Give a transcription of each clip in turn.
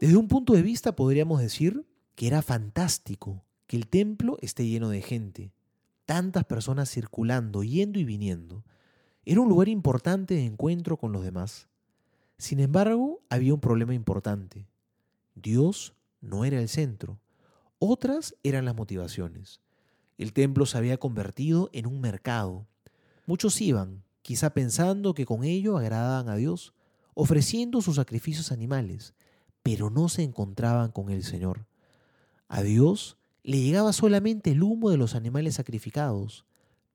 un punto de vista podríamos decir que era fantástico que el templo esté lleno de gente, tantas personas circulando, yendo y viniendo. Era un lugar importante de encuentro con los demás. Sin embargo, había un problema importante. Dios no era el centro. Otras eran las motivaciones. El templo se había convertido en un mercado. Muchos iban, quizá pensando que con ello agradaban a Dios, ofreciendo sus sacrificios animales, pero no se encontraban con el Señor. A Dios le llegaba solamente el humo de los animales sacrificados,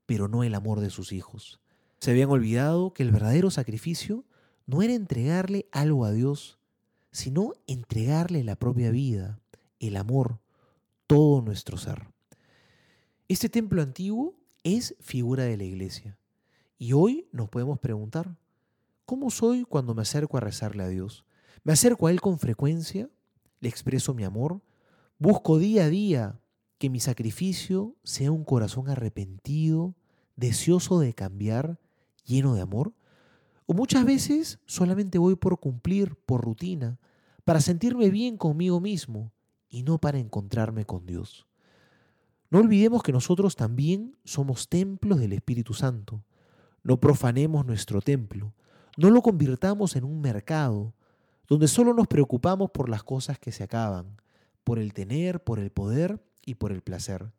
pero no el amor de sus hijos. Se habían olvidado que el verdadero sacrificio no era entregarle algo a Dios, sino entregarle la propia vida, el amor, todo nuestro ser. Este templo antiguo es figura de la iglesia. Y hoy nos podemos preguntar, ¿cómo soy cuando me acerco a rezarle a Dios? ¿Me acerco a Él con frecuencia? ¿Le expreso mi amor? ¿Busco día a día que mi sacrificio sea un corazón arrepentido, deseoso de cambiar, lleno de amor? O muchas veces solamente voy por cumplir, por rutina, para sentirme bien conmigo mismo y no para encontrarme con Dios. No olvidemos que nosotros también somos templos del Espíritu Santo. No profanemos nuestro templo, no lo convirtamos en un mercado donde solo nos preocupamos por las cosas que se acaban, por el tener, por el poder y por el placer,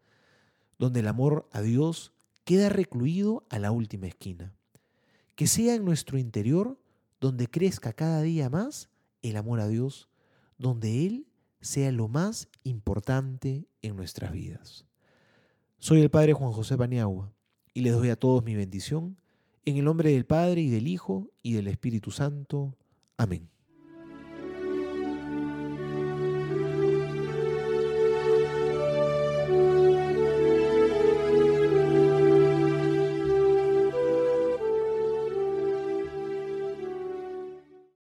donde el amor a Dios queda recluido a la última esquina. Que sea en nuestro interior donde crezca cada día más el amor a Dios, donde Él sea lo más importante en nuestras vidas. Soy el Padre Juan José Paniagua y les doy a todos mi bendición en el nombre del Padre y del Hijo y del Espíritu Santo. Amén.